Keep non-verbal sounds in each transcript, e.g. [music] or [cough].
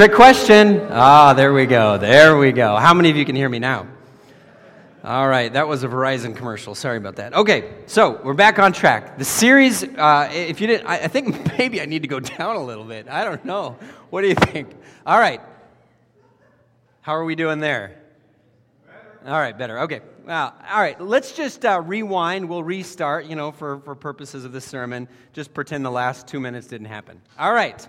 Trick question. Ah, there we go. There we go. How many of you can hear me now? All right, that was a Verizon commercial. Sorry about that. Okay, so we're back on track. The series, uh, if you didn't, I, I think [laughs] maybe I need to go down a little bit. I don't know. What do you think? All right. How are we doing there? All right, better. Okay. Well, all right. Let's just uh, rewind. We'll restart, you know, for, for purposes of the sermon. Just pretend the last two minutes didn't happen. All right.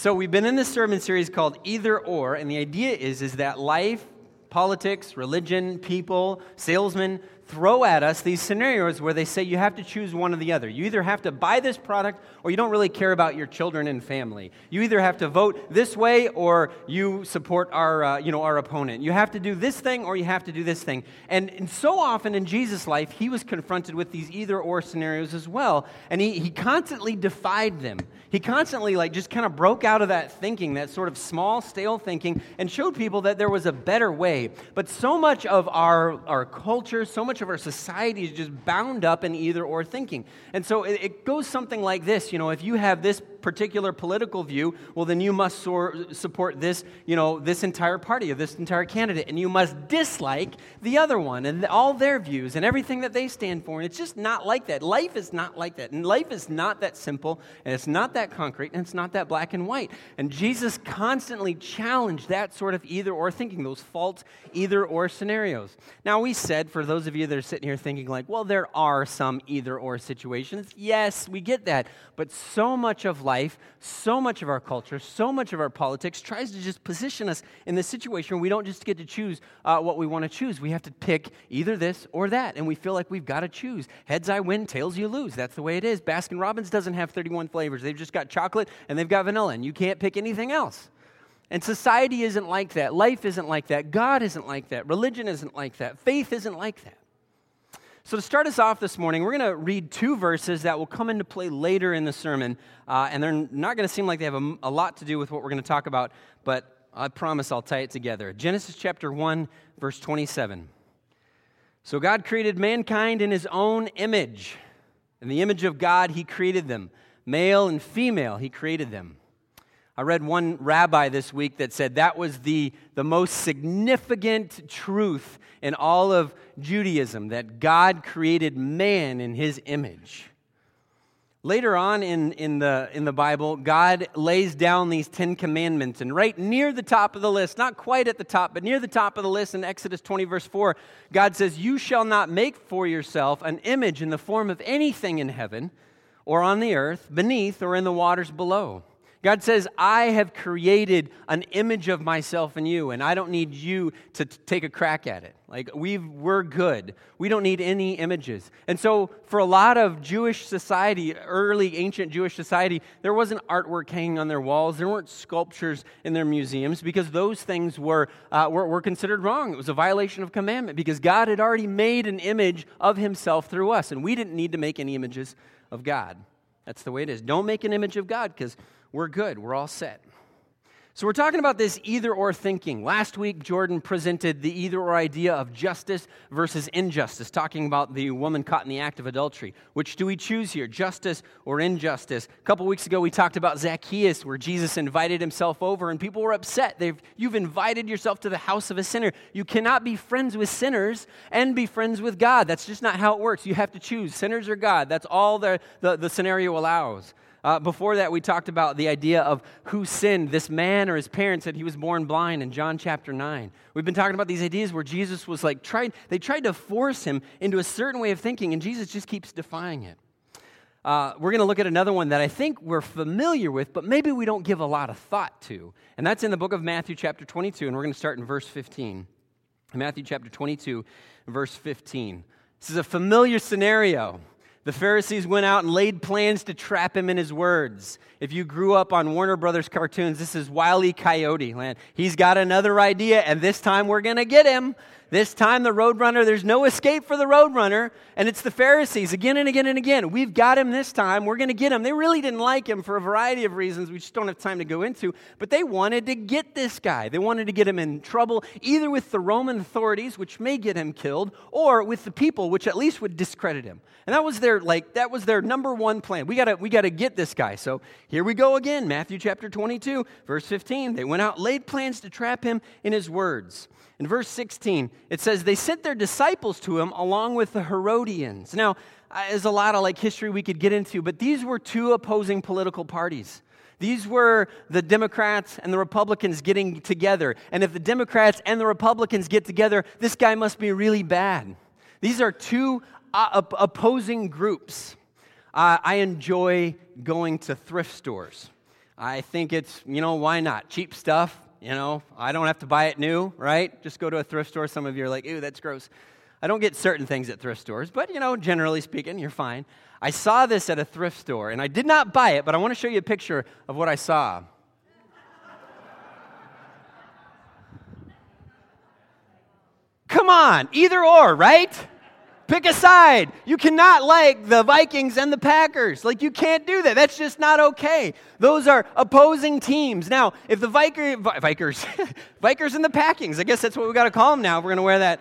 So we've been in this sermon series called Either Or, and the idea is, is that life politics, religion, people, salesmen throw at us these scenarios where they say you have to choose one or the other. You either have to buy this product or you don't really care about your children and family. You either have to vote this way or you support our, uh, you know, our opponent. You have to do this thing or you have to do this thing. And, and so often in Jesus' life, he was confronted with these either or scenarios as well. And he, he constantly defied them. He constantly like just kind of broke out of that thinking, that sort of small, stale thinking, and showed people that there was a better way. But so much of our, our culture, so much of our society is just bound up in either or thinking. And so it, it goes something like this you know, if you have this particular political view, well, then you must support this, you know, this entire party or this entire candidate, and you must dislike the other one and all their views and everything that they stand for. And it's just not like that. Life is not like that. And life is not that simple, and it's not that concrete, and it's not that black and white. And Jesus constantly challenged that sort of either or thinking, those false either or scenarios. Now, we said, for those of you that are sitting here thinking, like, well, there are some either or situations. Yes, we get that. But so much of life life, so much of our culture, so much of our politics tries to just position us in this situation where we don't just get to choose uh, what we want to choose. We have to pick either this or that, and we feel like we've got to choose. Heads I win, tails you lose. That's the way it is. Baskin Robbins doesn't have 31 flavors. They've just got chocolate and they've got vanilla, and you can't pick anything else. And society isn't like that. Life isn't like that. God isn't like that. Religion isn't like that. Faith isn't like that. So, to start us off this morning, we're going to read two verses that will come into play later in the sermon. Uh, and they're not going to seem like they have a, a lot to do with what we're going to talk about, but I promise I'll tie it together. Genesis chapter 1, verse 27. So, God created mankind in his own image. In the image of God, he created them. Male and female, he created them. I read one rabbi this week that said that was the, the most significant truth in all of Judaism that God created man in his image. Later on in, in, the, in the Bible, God lays down these Ten Commandments, and right near the top of the list, not quite at the top, but near the top of the list in Exodus 20, verse 4, God says, You shall not make for yourself an image in the form of anything in heaven, or on the earth, beneath, or in the waters below. God says, I have created an image of myself in you, and I don't need you to t- take a crack at it. Like, we we're good. We don't need any images. And so, for a lot of Jewish society, early ancient Jewish society, there wasn't artwork hanging on their walls, there weren't sculptures in their museums because those things were, uh, were, were considered wrong. It was a violation of commandment because God had already made an image of himself through us, and we didn't need to make any images of God. That's the way it is. Don't make an image of God because we're good. We're all set. So, we're talking about this either or thinking. Last week, Jordan presented the either or idea of justice versus injustice, talking about the woman caught in the act of adultery. Which do we choose here, justice or injustice? A couple weeks ago, we talked about Zacchaeus, where Jesus invited himself over, and people were upset. They've, you've invited yourself to the house of a sinner. You cannot be friends with sinners and be friends with God. That's just not how it works. You have to choose sinners or God. That's all the, the, the scenario allows. Uh, before that, we talked about the idea of who sinned, this man or his parents, that he was born blind in John chapter 9. We've been talking about these ideas where Jesus was like, tried, they tried to force him into a certain way of thinking, and Jesus just keeps defying it. Uh, we're going to look at another one that I think we're familiar with, but maybe we don't give a lot of thought to. And that's in the book of Matthew, chapter 22, and we're going to start in verse 15. Matthew, chapter 22, verse 15. This is a familiar scenario. The Pharisees went out and laid plans to trap him in his words. If you grew up on Warner Brothers cartoons, this is Wiley. Coyote land. He's got another idea, and this time we're going to get him. This time, the Roadrunner, there's no escape for the Roadrunner, and it's the Pharisees again and again and again. We've got him this time. We're going to get him. They really didn't like him for a variety of reasons we just don't have time to go into, but they wanted to get this guy. They wanted to get him in trouble, either with the Roman authorities, which may get him killed, or with the people, which at least would discredit him. And that was their like that was their number one plan. We gotta we gotta get this guy. So here we go again. Matthew chapter 22, verse 15. They went out, laid plans to trap him in his words. In verse 16, it says, They sent their disciples to him along with the Herodians. Now, uh, there's a lot of like history we could get into, but these were two opposing political parties. These were the Democrats and the Republicans getting together. And if the Democrats and the Republicans get together, this guy must be really bad. These are two uh, opposing groups. Uh, I enjoy going to thrift stores. I think it's, you know, why not? Cheap stuff, you know, I don't have to buy it new, right? Just go to a thrift store. Some of you are like, ew, that's gross. I don't get certain things at thrift stores, but, you know, generally speaking, you're fine. I saw this at a thrift store, and I did not buy it, but I want to show you a picture of what I saw. Come on, either or, right? Pick a side. You cannot like the Vikings and the Packers. Like, you can't do that. That's just not okay. Those are opposing teams. Now, if the Viker, Vikers, [laughs] Vikers and the Packings, I guess that's what we got to call them now. We're going to wear that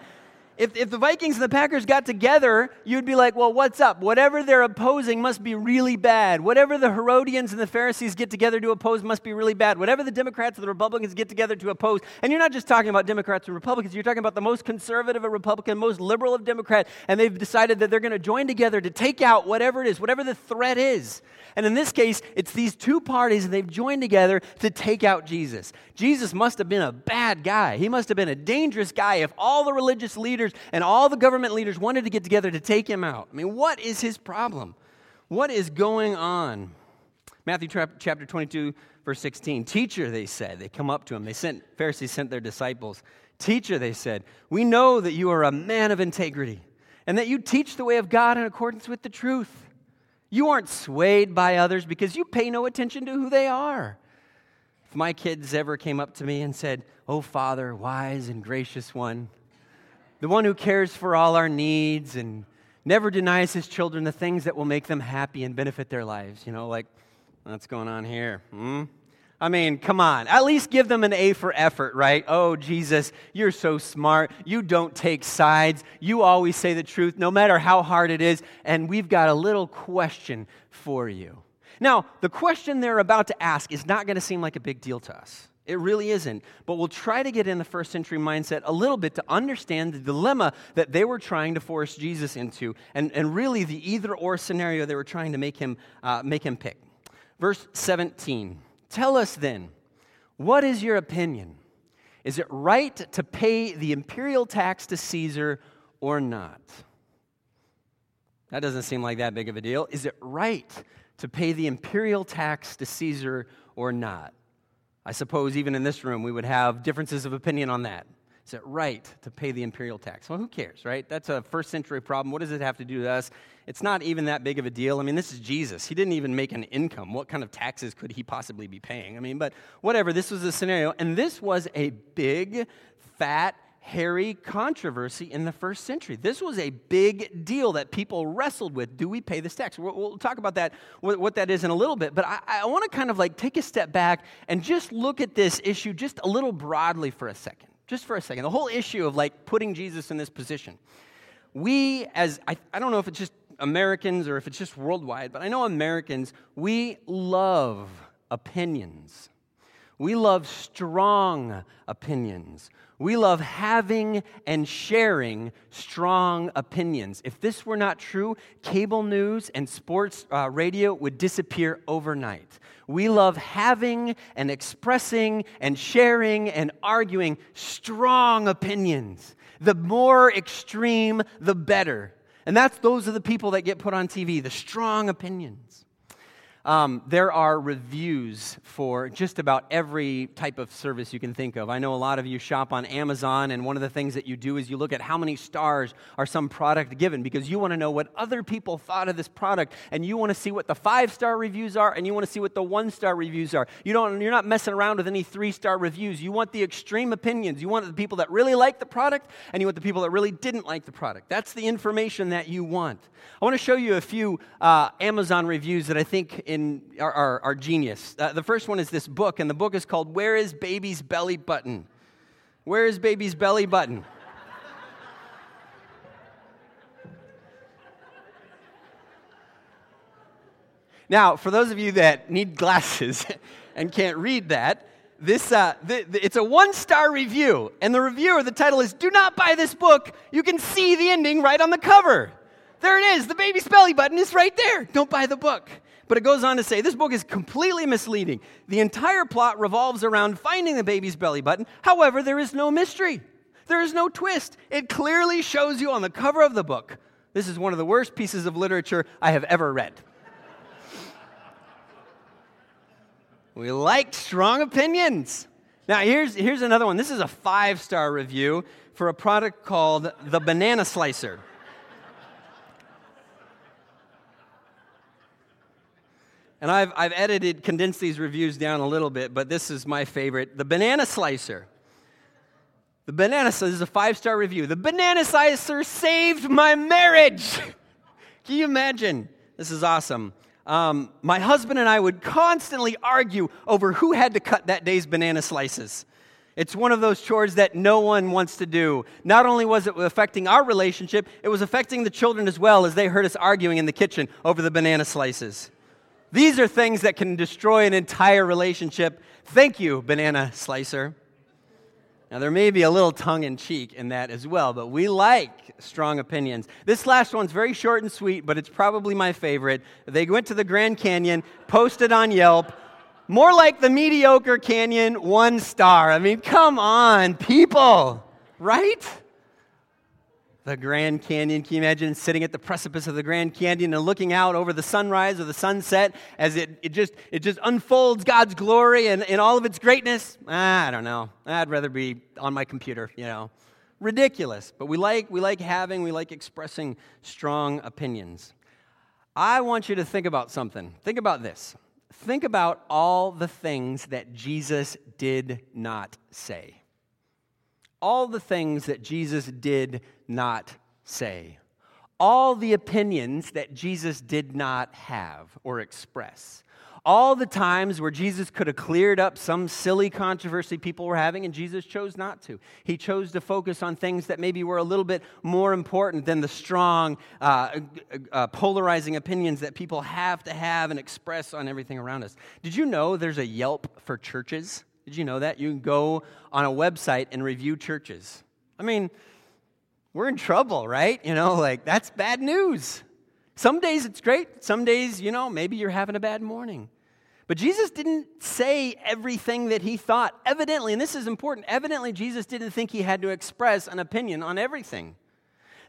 if, if the Vikings and the Packers got together, you'd be like, well, what's up? Whatever they're opposing must be really bad. Whatever the Herodians and the Pharisees get together to oppose must be really bad. Whatever the Democrats and the Republicans get together to oppose, and you're not just talking about Democrats and Republicans, you're talking about the most conservative of Republican, most liberal of Democrat, and they've decided that they're going to join together to take out whatever it is, whatever the threat is. And in this case, it's these two parties, and they've joined together to take out Jesus. Jesus must have been a bad guy. He must have been a dangerous guy if all the religious leaders and all the government leaders wanted to get together to take him out. I mean, what is his problem? What is going on? Matthew chapter 22, verse 16. Teacher, they said. They come up to him. They sent, Pharisees sent their disciples. Teacher, they said, we know that you are a man of integrity and that you teach the way of God in accordance with the truth. You aren't swayed by others because you pay no attention to who they are. If my kids ever came up to me and said, Oh, Father, wise and gracious one, the one who cares for all our needs and never denies his children the things that will make them happy and benefit their lives, you know, like, what's going on here? Hmm? I mean, come on. At least give them an A for effort, right? Oh, Jesus, you're so smart. You don't take sides. You always say the truth, no matter how hard it is. And we've got a little question for you. Now, the question they're about to ask is not going to seem like a big deal to us. It really isn't. But we'll try to get in the first century mindset a little bit to understand the dilemma that they were trying to force Jesus into, and, and really the either or scenario they were trying to make him, uh, make him pick. Verse 17. Tell us then, what is your opinion? Is it right to pay the imperial tax to Caesar or not? That doesn't seem like that big of a deal. Is it right to pay the imperial tax to Caesar or not? I suppose even in this room we would have differences of opinion on that. Is it right to pay the imperial tax? Well, who cares, right? That's a first century problem. What does it have to do with us? It's not even that big of a deal. I mean, this is Jesus. He didn't even make an income. What kind of taxes could he possibly be paying? I mean, but whatever, this was a scenario. And this was a big, fat, hairy controversy in the first century. This was a big deal that people wrestled with. Do we pay this tax? We'll, we'll talk about that, what, that is in a little bit. But I, I want to kind of like take a step back and just look at this issue just a little broadly for a second just for a second. The whole issue of like putting Jesus in this position. We, as I, I don't know if it's just Americans or if it's just worldwide, but I know Americans, we love opinions. We love strong opinions. We love having and sharing strong opinions. If this were not true, cable news and sports uh, radio would disappear overnight. We love having and expressing and sharing and arguing strong opinions. The more extreme, the better. And that's those are the people that get put on TV, the strong opinions. Um, there are reviews for just about every type of service you can think of. I know a lot of you shop on Amazon, and one of the things that you do is you look at how many stars are some product given because you want to know what other people thought of this product, and you want to see what the five star reviews are, and you want to see what the one star reviews are. You don't, you're not messing around with any three star reviews. You want the extreme opinions. You want the people that really like the product, and you want the people that really didn't like the product. That's the information that you want. I want to show you a few uh, Amazon reviews that I think in, our, are, are genius. Uh, the first one is this book, and the book is called Where is Baby's Belly Button? Where is Baby's Belly Button? now, for those of you that need glasses [laughs] and can't read that, this uh, the, the, it's a one star review and the reviewer the title is do not buy this book you can see the ending right on the cover there it is the baby's belly button is right there don't buy the book but it goes on to say this book is completely misleading. The entire plot revolves around finding the baby's belly button. However, there is no mystery, there is no twist. It clearly shows you on the cover of the book. This is one of the worst pieces of literature I have ever read. we like strong opinions. Now, here's, here's another one. This is a five star review for a product called the Banana Slicer. And I've, I've edited, condensed these reviews down a little bit, but this is my favorite. The Banana Slicer. The Banana Slicer is a five star review. The Banana Slicer saved my marriage. [laughs] Can you imagine? This is awesome. Um, my husband and I would constantly argue over who had to cut that day's banana slices. It's one of those chores that no one wants to do. Not only was it affecting our relationship, it was affecting the children as well as they heard us arguing in the kitchen over the banana slices. These are things that can destroy an entire relationship. Thank you, banana slicer. Now, there may be a little tongue in cheek in that as well, but we like strong opinions. This last one's very short and sweet, but it's probably my favorite. They went to the Grand Canyon, posted on Yelp, more like the mediocre canyon, one star. I mean, come on, people, right? The Grand Canyon. Can you imagine sitting at the precipice of the Grand Canyon and looking out over the sunrise or the sunset as it, it, just, it just unfolds God's glory and, and all of its greatness? Ah, I don't know. I'd rather be on my computer, you know. Ridiculous. But we like, we like having, we like expressing strong opinions. I want you to think about something. Think about this. Think about all the things that Jesus did not say all the things that Jesus did not say, all the opinions that Jesus did not have or express, all the times where Jesus could have cleared up some silly controversy people were having, and Jesus chose not to. He chose to focus on things that maybe were a little bit more important than the strong, uh, uh, polarizing opinions that people have to have and express on everything around us. Did you know there's a Yelp for churches? Did you know that? You can go on a website and review churches. I mean, we're in trouble, right? You know, like that's bad news. Some days it's great, some days, you know, maybe you're having a bad morning. But Jesus didn't say everything that he thought. Evidently, and this is important, evidently, Jesus didn't think he had to express an opinion on everything.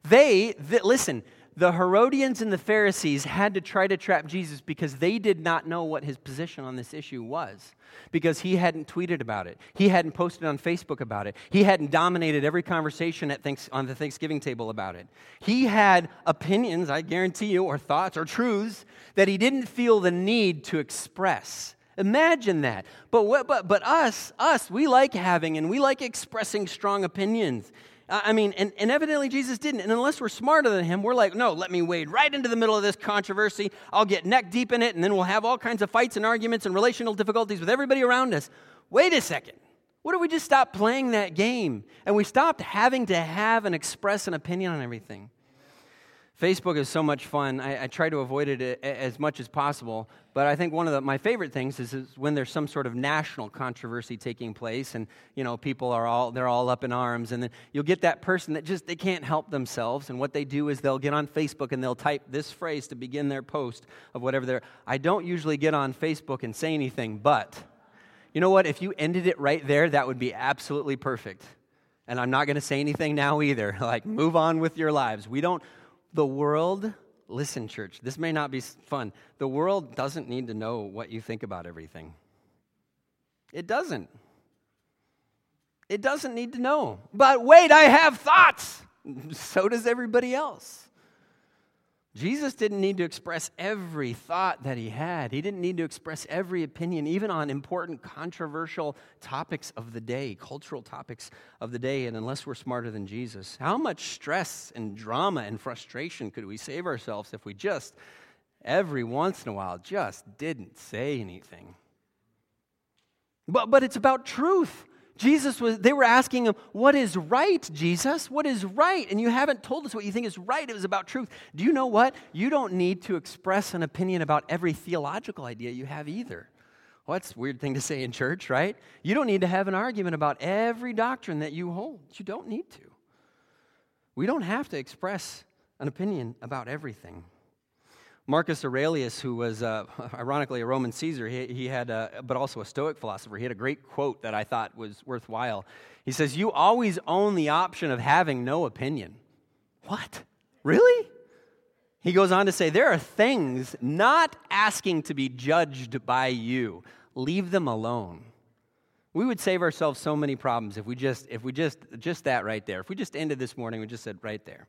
They, th- listen, the Herodians and the Pharisees had to try to trap Jesus because they did not know what his position on this issue was. Because he hadn't tweeted about it, he hadn't posted on Facebook about it, he hadn't dominated every conversation at thanks- on the Thanksgiving table about it. He had opinions, I guarantee you, or thoughts or truths that he didn't feel the need to express. Imagine that. But, but, but us, us, we like having and we like expressing strong opinions. I mean, and, and evidently Jesus didn't. And unless we're smarter than him, we're like, no, let me wade right into the middle of this controversy. I'll get neck deep in it, and then we'll have all kinds of fights and arguments and relational difficulties with everybody around us. Wait a second. What if we just stopped playing that game and we stopped having to have and express an opinion on everything? Facebook is so much fun. I, I, try to avoid it uh, as much as possible. But I think one of the, my favorite things is, is, when there's some sort of national controversy taking place, and you know people are all they're all up in arms, and then you'll get that person that just they can't help themselves, and what they do is they'll get on Facebook and they'll type this phrase to begin their post of whatever they're. I don't usually get on Facebook and say anything, but you know what? If you ended it right there, that would be absolutely perfect. And I'm not going to say anything now either. [laughs] Like move on with your lives. We don't the world listen, church, this may not be fun. The world doesn't need to know what you think about everything. It doesn't. It doesn't need to know. But wait, I have thoughts. [laughs] So does everybody else. Jesus didn't need to express every thought that he had. He didn't need to express every opinion, even on important, controversial topics of the day, cultural topics of the day. And unless we're smarter than Jesus, how much stress and drama and frustration could we save ourselves if we just, every once in a while, just didn't say anything? But, but it's about truth. Jesus was, they were asking him, What is right, Jesus? What is right? And you haven't told us what you think is right. It was about truth. Do you know what? You don't need to express an opinion about every theological idea you have either. Well, a weird thing to say in church, right? You don't need to have an argument about every doctrine that you hold. You don't need to. We don't have to express an opinion about everything. Marcus Aurelius, who was uh, [laughs] ironically a Roman Caesar, he, he had, a, but also a Stoic philosopher, he had a great quote that I thought was worthwhile. He says, You always own the option of having no opinion. What? Really? He goes on to say, There are things not asking to be judged by you. Leave them alone. We would save ourselves so many problems if we just, if we just, just that right there. If we just ended this morning, we just said right there.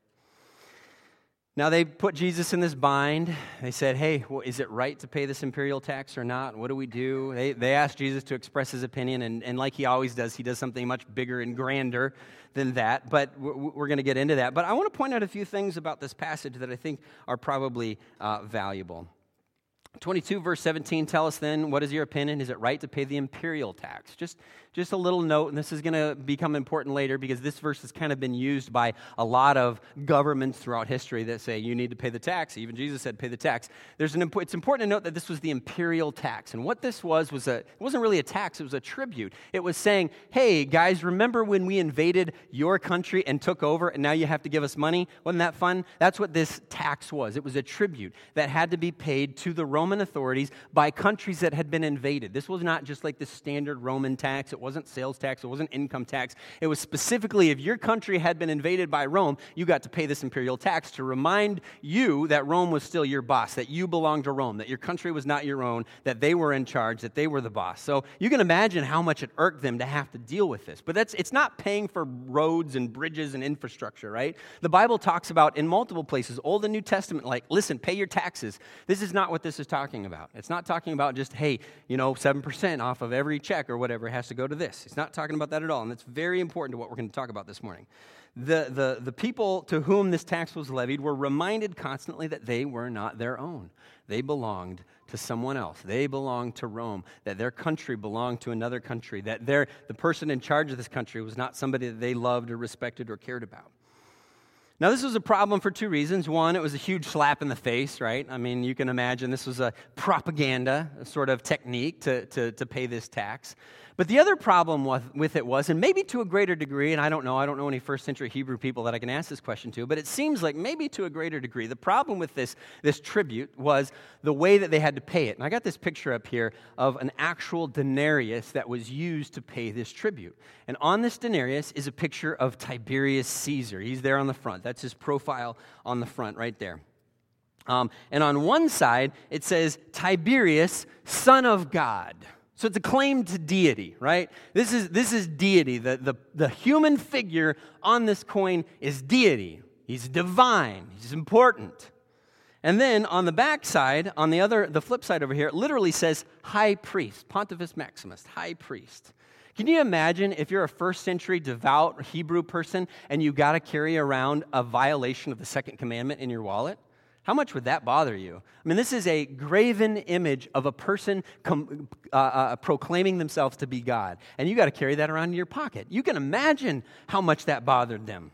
Now, they put Jesus in this bind. They said, Hey, well, is it right to pay this imperial tax or not? What do we do? They, they asked Jesus to express his opinion, and, and like he always does, he does something much bigger and grander than that. But we're, we're going to get into that. But I want to point out a few things about this passage that I think are probably uh, valuable. 22 verse 17 tell us then what is your opinion? Is it right to pay the imperial tax? Just just a little note and this is going to become important later because this verse has kind of been used by a lot of governments throughout history that say you need to pay the tax. Even jesus said pay the tax. There's an it's important to note that this was the imperial tax and what this was was a it wasn't really a tax it was a tribute. It was saying hey guys remember when we invaded your country and took over and now you have to give us money? Wasn't that fun? That's what this tax was. It was a tribute that had to be paid to the roman authorities by countries that had been invaded this was not just like the standard roman tax it wasn't sales tax, it wasn't income tax. It was specifically if your country had been invaded by Rome, you got to pay this imperial tax to remind you that Rome was still your boss, that you belonged to Rome, that your country was not your own, that they were in charge, that they were the boss. So you can imagine how much it irked them to have to deal with this. But that's it's not paying for roads and bridges and infrastructure, right? The Bible talks about in multiple places, Old and New Testament, like, listen, pay your taxes. This is not what this is talking about. It's not talking about just, hey, you know, 7% off of every check or whatever has to go to this. It's not talking about that at all, and that's very important to what we're going to talk about this morning. The, the, the people to whom this tax was levied were reminded constantly that they were not their own. They belonged to someone else. They belonged to Rome, that their country belonged to another country, that their, the person in charge of this country was not somebody that they loved or respected or cared about. Now, this was a problem for two reasons. One, it was a huge slap in the face, right? I mean, you can imagine this was a propaganda sort of technique to, to, to pay this tax. But the other problem with, it was, and maybe to a greater degree, and I don't know, I don't know any first century Hebrew people that I can ask this question to, but it seems like maybe to a greater degree, the problem with this, this tribute was the way that they had to pay it. And I got this picture up here of an actual denarius that was used to pay this tribute. And on this denarius is a picture of Tiberius Caesar. He's there on the front. That's his profile on the front right there. Um, and on one side, it says Tiberius, son of God. So it's a claim to deity, right? This is, this is deity. The, the, the human figure on this coin is deity. He's divine, he's important. And then on the back side, on the other, the flip side over here, it literally says high priest, Pontifex Maximus, high priest. Can you imagine if you're a first century devout Hebrew person and you got to carry around a violation of the second commandment in your wallet? How much would that bother you? I mean, this is a graven image of a person com- uh, uh, proclaiming themselves to be God. And you got to carry that around in your pocket. You can imagine how much that bothered them,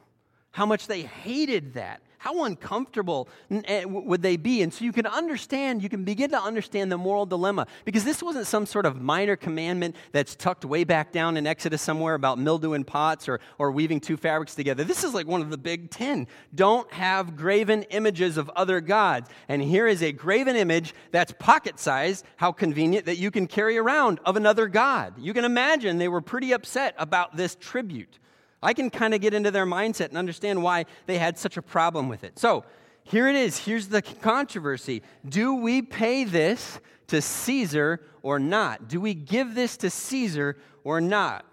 how much they hated that. How uncomfortable eh, would they be? And so you can understand, you can begin to understand the moral dilemma because this wasn't some sort of minor commandment that's tucked way back down in Exodus somewhere about mildew in pots or, or weaving two fabrics together. This is like one of the big ten. Don't have graven images of other gods. And here is a graven image that's pocket sized, how convenient that you can carry around of another god. You can imagine they were pretty upset about this tribute. I can kind of get into their mindset and understand why they had such a problem with it. So, here it is. Here's the controversy. Do we pay this to Caesar or not? Do we give this to Caesar or not?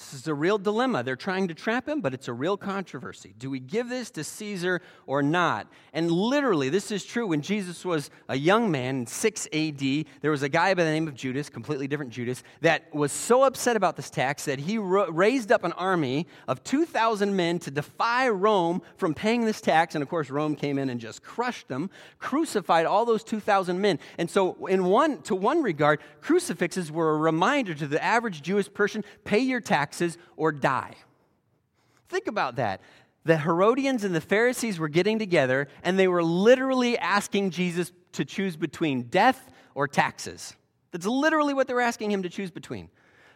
This is a real dilemma. They're trying to trap him, but it's a real controversy. Do we give this to Caesar or not? And literally, this is true. When Jesus was a young man in 6 AD, there was a guy by the name of Judas, completely different Judas, that was so upset about this tax that he raised up an army of 2,000 men to defy Rome from paying this tax. And of course, Rome came in and just crushed them, crucified all those 2,000 men. And so, in one, to one regard, crucifixes were a reminder to the average Jewish person pay your tax taxes or die. Think about that. The Herodians and the Pharisees were getting together and they were literally asking Jesus to choose between death or taxes. That's literally what they were asking him to choose between.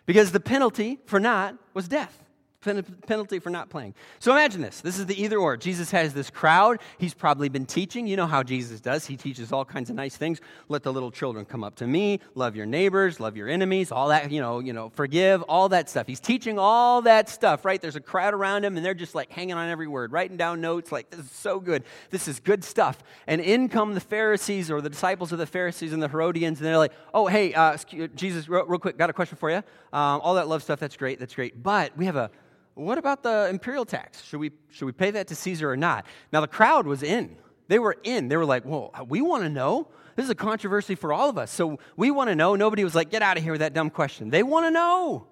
Because the penalty for not was death penalty for not playing. So imagine this. This is the either or. Jesus has this crowd. He's probably been teaching. You know how Jesus does. He teaches all kinds of nice things. Let the little children come up to me. Love your neighbors. Love your enemies. All that, you know, you know, forgive, all that stuff. He's teaching all that stuff, right? There's a crowd around him and they're just like hanging on every word, writing down notes like, this is so good. This is good stuff. And in come the Pharisees or the disciples of the Pharisees and the Herodians and they're like, oh, hey, uh, Jesus, real, real, quick, got a question for you. Um, all that love stuff, that's great. That's great. But we have a what about the imperial tax? Should we, should we pay that to Caesar or not? Now, the crowd was in. They were in. They were like, well, we want to know. This is a controversy for all of us. So we want to know. Nobody was like, get out of here with that dumb question. They want to know.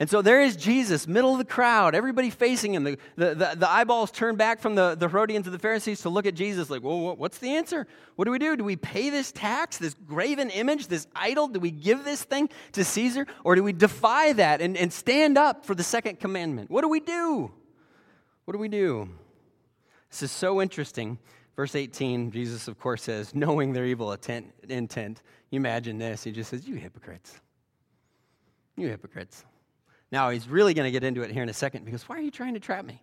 And so there is Jesus, middle of the crowd, everybody facing him. The, the, the, the, eyeballs turned back from the, the Herodians and the Pharisees to look at Jesus, like, well, what's the answer? What do we do? Do we pay this tax, this graven image, this idol? Do we give this thing to Caesar? Or do we defy that and, and stand up for the second commandment? What do we do? What do we do? This is so interesting. Verse 18, Jesus, of course, says, knowing their evil intent. You imagine this. He just says, You hypocrites. You hypocrites. Now, he's really going to get into it here in a second because why are you trying to trap me?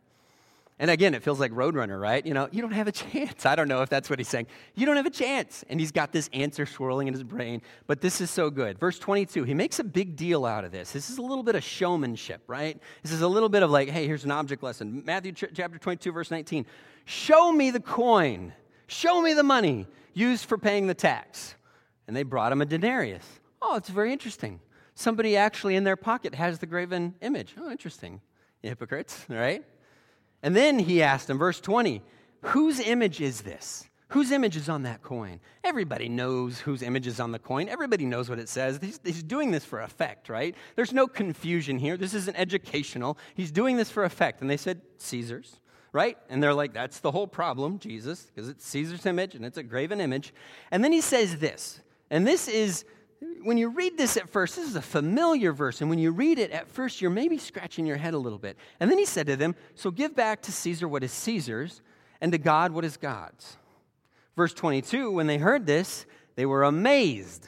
And again, it feels like Roadrunner, right? You know, you don't have a [laughs] chance. I don't know if that's what he's saying. You don't have a chance. And he's got this answer swirling in his brain, but this is so good. Verse 22, he makes a big deal out of this. This is a little bit of showmanship, right? This is a little bit of like, hey, here's an object lesson. Matthew ch- chapter 22, verse 19. Show me the coin, show me the money used for paying the tax. And they brought him a denarius. Oh, it's very interesting somebody actually in their pocket has the graven image. Oh, interesting. Hypocrites, right? And then he asked him, verse 20, whose image is this? Whose image is on that coin? Everybody knows whose image is on the coin. Everybody knows what it says. He's, he's, doing this for effect, right? There's no confusion here. This isn't educational. He's doing this for effect. And they said, Caesar's, right? And they're like, that's the whole problem, Jesus, because it's Caesar's image and it's a graven image. And then he says this, and this is when you read this at first, this is a familiar verse, and when you read it at first, you're maybe scratching your head a little bit. And then he said to them, So give back to Caesar what is Caesar's, and to God what is God's. Verse 22, when they heard this, they were amazed.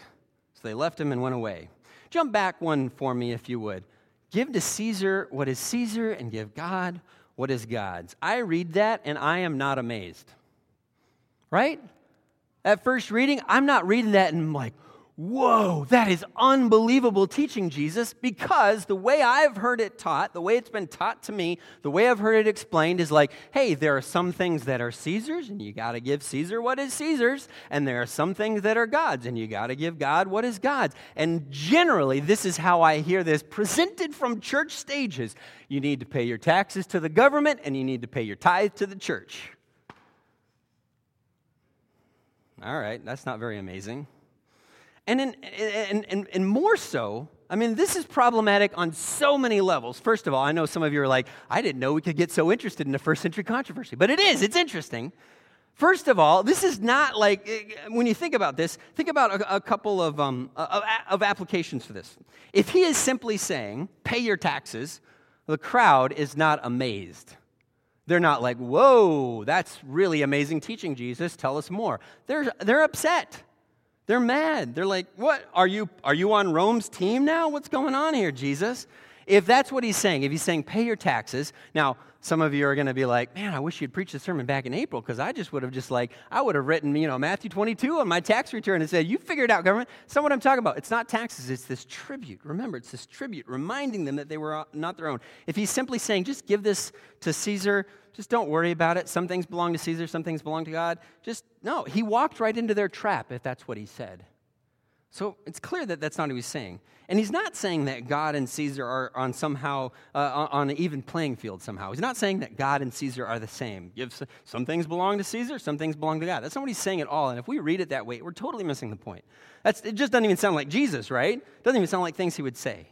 So they left him and went away. Jump back one for me, if you would. Give to Caesar what is Caesar, and give God what is God's. I read that, and I am not amazed. Right? At first reading, I'm not reading that and I'm like, Whoa, that is unbelievable teaching, Jesus, because the way I've heard it taught, the way it's been taught to me, the way I've heard it explained is like, hey, there are some things that are Caesar's, and you got to give Caesar what is Caesar's, and there are some things that are God's, and you got to give God what is God's. And generally, this is how I hear this presented from church stages. You need to pay your taxes to the government, and you need to pay your tithe to the church. All right, that's not very amazing. And, in, and, and, and more so, I mean, this is problematic on so many levels. First of all, I know some of you are like, I didn't know we could get so interested in a first century controversy, but it is, it's interesting. First of all, this is not like, eh, when you think about this, think about a, a couple of, um, of, of applications for this. If he is simply saying, pay your taxes, the crowd is not amazed. They're not like, whoa, that's really amazing teaching, Jesus. Tell us more. They're, they're upset. They're mad. They're like, "What? Are you are you on Rome's team now? What's going on here, Jesus?" If that's what he's saying, if he's saying pay your taxes. Now, some of you are going to be like, man, I wish you'd preach the sermon back in April because I just would have just like, I would have written, you know, Matthew 22 on my tax return and said, you figured out government. Not what I'm talking about. It's not taxes, it's this tribute. Remember, it's this tribute, reminding them that they were uh, not their own. If he's simply saying, just give this to Caesar, just don't worry about it. Some things belong to Caesar, some things belong to God. Just, no, he walked right into their trap if that's what he said. So it's clear that that's not what he's saying. And he's not saying that God and Caesar are on somehow uh, on an even playing field somehow. He's not saying that God and Caesar are the same. Give some things belong to Caesar, some things belong to God. That's not what he's saying at all. And if we read it that way, we're totally missing the point. That's, it just doesn't even sound like Jesus, right? It doesn't even sound like things he would say.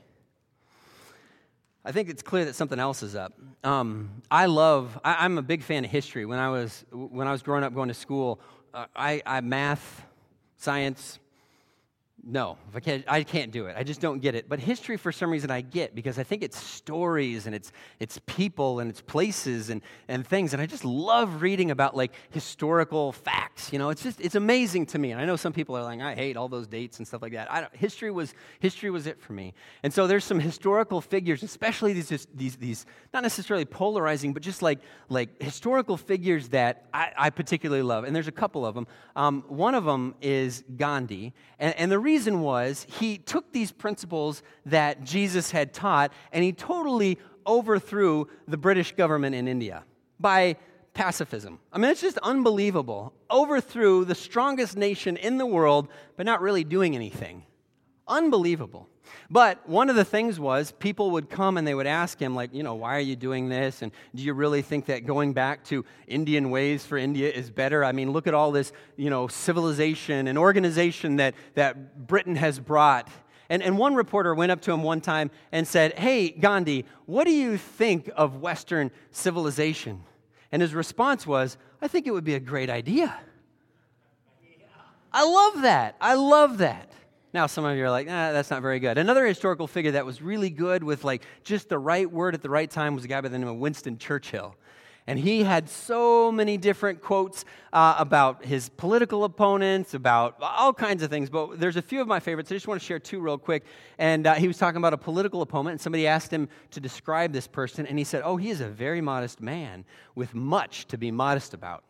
I think it's clear that something else is up. Um, I love. I, am a big fan of history. When I was when I was growing up, going to school, uh, I, I math, science, no, I can't, I can't do it. I just don't get it. But history, for some reason, I get because I think it's stories and it's, it's people and it's places and, and things. And I just love reading about like historical facts. You know, it's just, it's amazing to me. And I know some people are like, I hate all those dates and stuff like that. I don't, history, was, history was it for me. And so there's some historical figures, especially these, these, these not necessarily polarizing, but just like, like historical figures that I, I particularly love. And there's a couple of them. Um, one of them is Gandhi. And, and the reason was he took these principles that Jesus had taught and he totally overthrew the British government in India by pacifism. I mean, it's just unbelievable. Overthrew the strongest nation in the world, but not really doing anything. Unbelievable. But one of the things was people would come and they would ask him, like, you know, why are you doing this? And do you really think that going back to Indian ways for India is better? I mean, look at all this, you know, civilization and organization that, that Britain has brought. And, and one reporter went up to him one time and said, Hey, Gandhi, what do you think of Western civilization? And his response was, I think it would be a great idea. I love that. I love that. Now, some of you are like, ah, that's not very good. Another historical figure that was really good with like just the right word at the right time was a guy by the name of Winston Churchill. And he had so many different quotes uh, about his political opponents, about all kinds of things. But there's a few of my favorites. I just want to share two real quick. And uh, he was talking about a political opponent, and somebody asked him to describe this person. And he said, Oh, he is a very modest man with much to be modest about.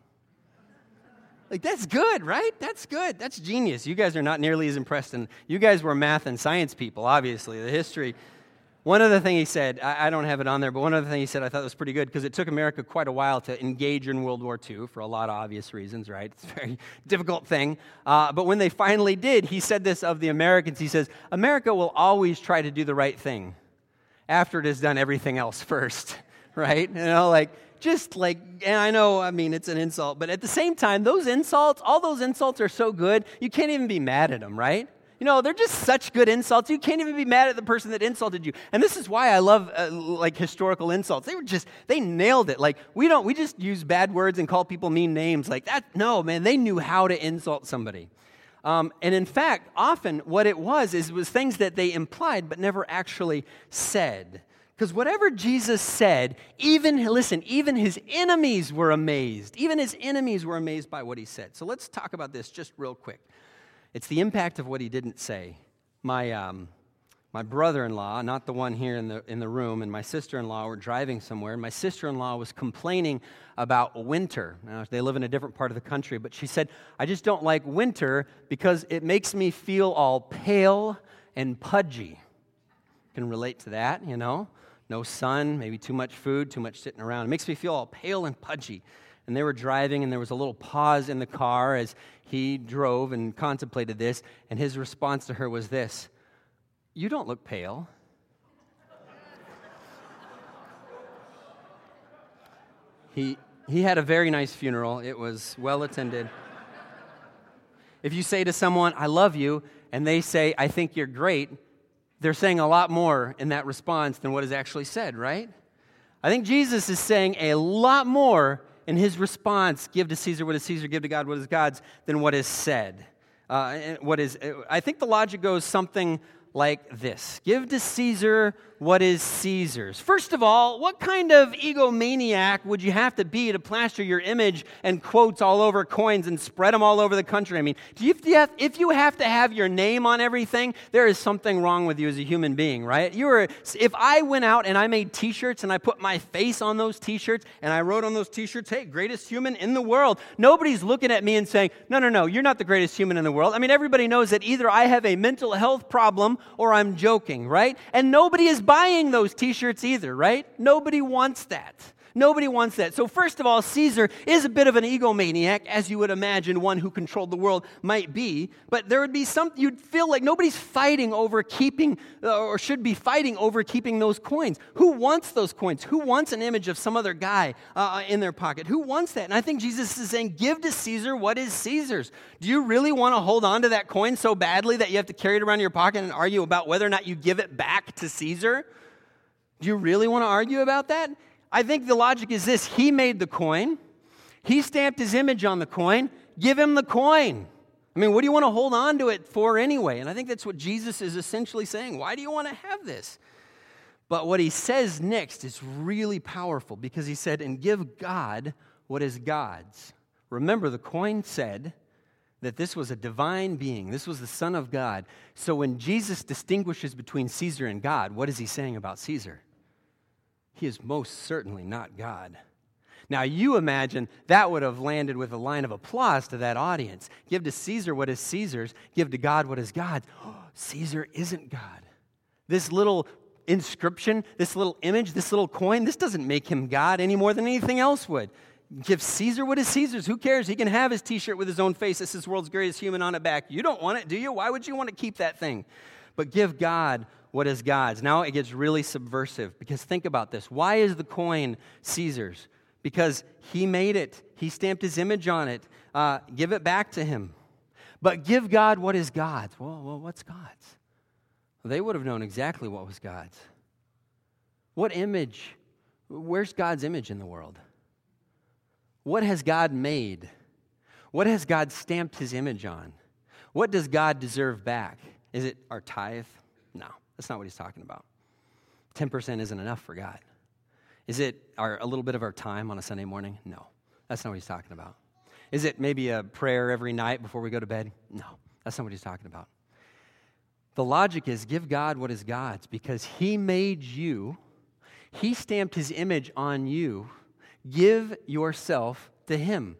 Like, that's good, right? That's good. That's genius. You guys are not nearly as impressed. And you guys were math and science people, obviously. The history. One other thing he said, I, I don't have it on there, but one other thing he said I thought was pretty good because it took America quite a while to engage in World War II for a lot of obvious reasons, right? It's a very [laughs] difficult thing. Uh, but when they finally did, he said this of the Americans. He says, America will always try to do the right thing after it has done everything else [laughs] first, [laughs] right? You know, like, just like, and I know, I mean, it's an insult, but at the same time, those insults, all those insults are so good, you can't even be mad at them, right? You know, they're just such good insults. You can't even be mad at the person that insulted you. And this is why I love uh, like historical insults. They were just they nailed it. Like we don't we just use bad words and call people mean names like that. No, man, they knew how to insult somebody. Um, and in fact, often what it was is it was things that they implied but never actually said. Because whatever Jesus said, even, listen, even his enemies were amazed. Even his enemies were amazed by what he said. So let's talk about this just real quick. It's the impact of what he didn't say. My, um, my brother in law, not the one here in the, in the room, and my sister in law were driving somewhere, and my sister in law was complaining about winter. Now, they live in a different part of the country, but she said, I just don't like winter because it makes me feel all pale and pudgy. Can relate to that, you know? No sun, maybe too much food, too much sitting around. It makes me feel all pale and pudgy. And they were driving, and there was a little pause in the car as he drove and contemplated this. And his response to her was this You don't look pale. he, he had a very nice funeral, it was well attended. if you say to someone, I love you, and they say, I think you're great, they're saying a lot more in that response than what is actually said, right? I think Jesus is saying a lot more in his response give to Caesar what is Caesar, give to God what is God's, than what is said. Uh, what is, I think the logic goes something like this Give to Caesar what is Caesar's. First of all, what kind of egomaniac would you have to be to plaster your image and quotes all over coins and spread them all over the country? I mean, you, if you have to have your name on everything, there is something wrong with you as a human being, right? You are, if I went out and I made t shirts and I put my face on those t shirts and I wrote on those t shirts, hey, greatest human in the world, nobody's looking at me and saying, no, no, no, you're not the greatest human in the world. I mean, everybody knows that either I have a mental health problem or I'm joking, right? And nobody is buying those t shirts either, right? Nobody wants that. Nobody wants that. So, first of all, Caesar is a bit of an egomaniac, as you would imagine one who controlled the world might be. But there would be something, you'd feel like nobody's fighting over keeping, uh, or should be fighting over keeping those coins. Who wants those coins? Who wants an image of some other guy uh, in their pocket? Who wants that? And I think Jesus is saying, give to Caesar what is Caesar's. Do you really want to hold on to that coin so badly that you have to carry it around in your pocket and argue about whether or not you give it back to Caesar? Do you really want to argue about that? I think the logic is this He made the coin, He stamped His image on the coin, give Him the coin. I mean, what do you want to hold on to it for anyway? And I think that's what Jesus is essentially saying. Why do you want to have this? But what he says next is really powerful because he said, and give God what is God's. Remember, the coin said that this was a divine being, this was the Son of God. So when Jesus distinguishes between Caesar and God, what is he saying about Caesar? He is most certainly not God. Now, you imagine that would have landed with a line of applause to that audience. Give to Caesar what is Caesar's, give to God what is God's. Oh, [gasps] Caesar isn't God. This little inscription, this little image, this little coin, this doesn't make him God any more than anything else would. Give Caesar what is Caesar's. Who cares? He can have his t shirt with his own face. This is world's greatest human on it back. You don't want it, do you? Why would you want to keep that thing? But give God what is God's. Now it gets really subversive because think about this. Why is the coin Caesar's? Because he made it, he stamped his image on it. Uh, give it back to him. But give God what is God's. Well, well what's God's? They would have known exactly what was God's. What image? Where's God's image in the world? What has God made? What has God stamped his image on? What does God deserve back? Is it our tithe? No. That's not what he's talking about. 10% isn't enough for God. Is it our, a little bit of our time on a Sunday morning? No. That's not what he's talking about. Is it maybe a prayer every night before we go to bed? No. That's not what he's talking about. The logic is give God what is God's because he made you, he stamped his image on you. Give yourself to him.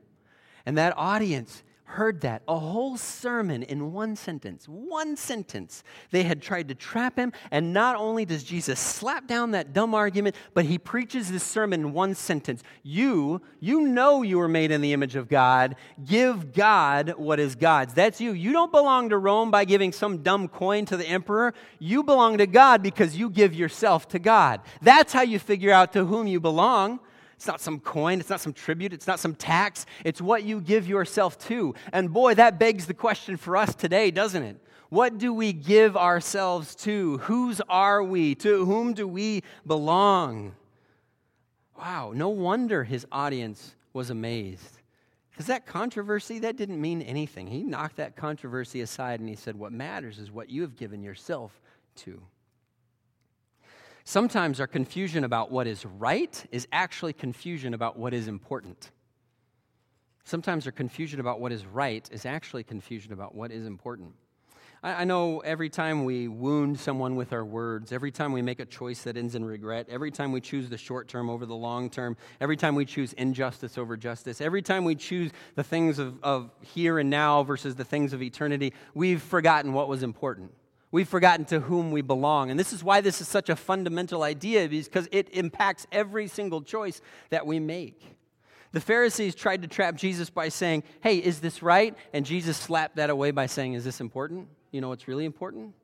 And that audience heard that. A whole sermon in one sentence. One sentence. They had tried to trap him, and not only does Jesus slap down that dumb argument, but he preaches this sermon in one sentence. You, you know you were made in the image of God. Give God what is God's. That's you. You don't belong to Rome by giving some dumb coin to the emperor. You belong to God because you give yourself to God. That's how you figure out to whom you belong. It's not some coin, it's not some tribute, it's not some tax, it's what you give yourself to. And boy, that begs the question for us today, doesn't it? What do we give ourselves to? Whose are we? To whom do we belong? Wow, no wonder his audience was amazed. Because that controversy, that didn't mean anything. He knocked that controversy aside and he said, What matters is what you have given yourself to. Sometimes our confusion about what is right is actually confusion about what is important. Sometimes our confusion about what is right is actually confusion about what is important. I, know every time we wound someone with our words, every time we make a choice that ends in regret, every time we choose the short term over the long term, every time we choose injustice over justice, every time we choose the things of, of here and now versus the things of eternity, we've forgotten what was important. We've forgotten to whom we belong. And this is why this is such a fundamental idea, because it impacts every single choice that we make. The Pharisees tried to trap Jesus by saying, Hey, is this right? And Jesus slapped that away by saying, Is this important? You know what's really important?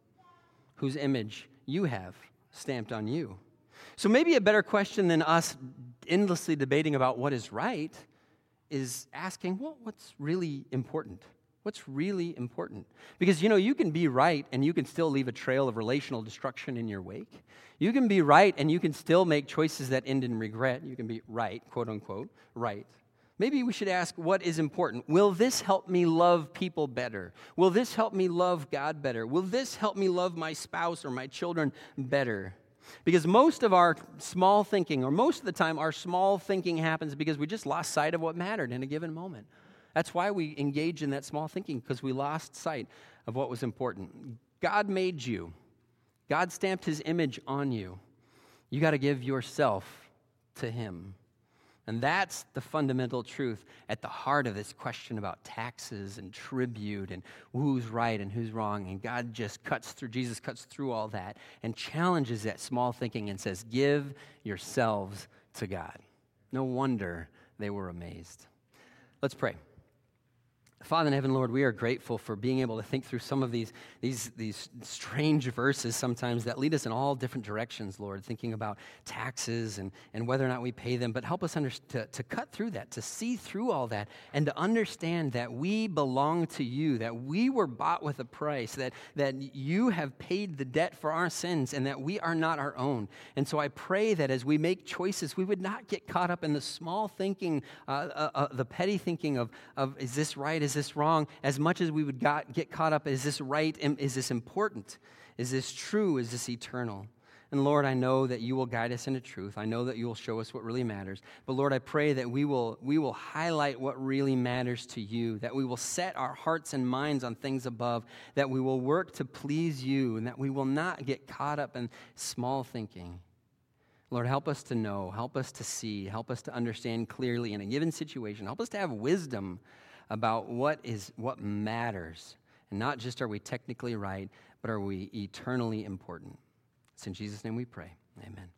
Whose image you have stamped on you. So maybe a better question than us endlessly debating about what is right is asking, well, what's really important? What's really important? Because, you know, you can be right and you can still leave a trail of relational destruction in your wake. You can be right and you can still make choices that end in regret. You can be right, quote unquote, right. Maybe we should ask what is important. Will this help me love people better? Will this help me love God better? Will this help me love my spouse or my children better? Because most of our small thinking, or most of the time, our small thinking happens because we just lost sight of what mattered in a given moment. That's why we engage in that small thinking, because we lost sight of what was important. God made you, God stamped his image on you. You got to give yourself to him. And that's the fundamental truth at the heart of this question about taxes and tribute and who's right and who's wrong. And God just cuts through, Jesus cuts through all that and challenges that small thinking and says, Give yourselves to God. No wonder they were amazed. Let's pray. Father in heaven, Lord, we are grateful for being able to think through some of these, these, these strange verses sometimes that lead us in all different directions, Lord, thinking about taxes and, and whether or not we pay them. But help us under, to, to cut through that, to see through all that, and to understand that we belong to you, that we were bought with a price, that, that you have paid the debt for our sins, and that we are not our own. And so I pray that as we make choices, we would not get caught up in the small thinking, uh, uh, uh, the petty thinking of, of is this right? Is this wrong? As much as we would got, get caught up, is this right? Is this important? Is this true? Is this eternal? And Lord, I know that you will guide us into truth. I know that you will show us what really matters. But Lord, I pray that we will, we will highlight what really matters to you, that we will set our hearts and minds on things above, that we will work to please you, and that we will not get caught up in small thinking. Lord, help us to know, help us to see, help us to understand clearly in a given situation. Help us to have wisdom about what is what matters. And not just are we technically right, but are we eternally important. It's in Jesus' name we pray. Amen.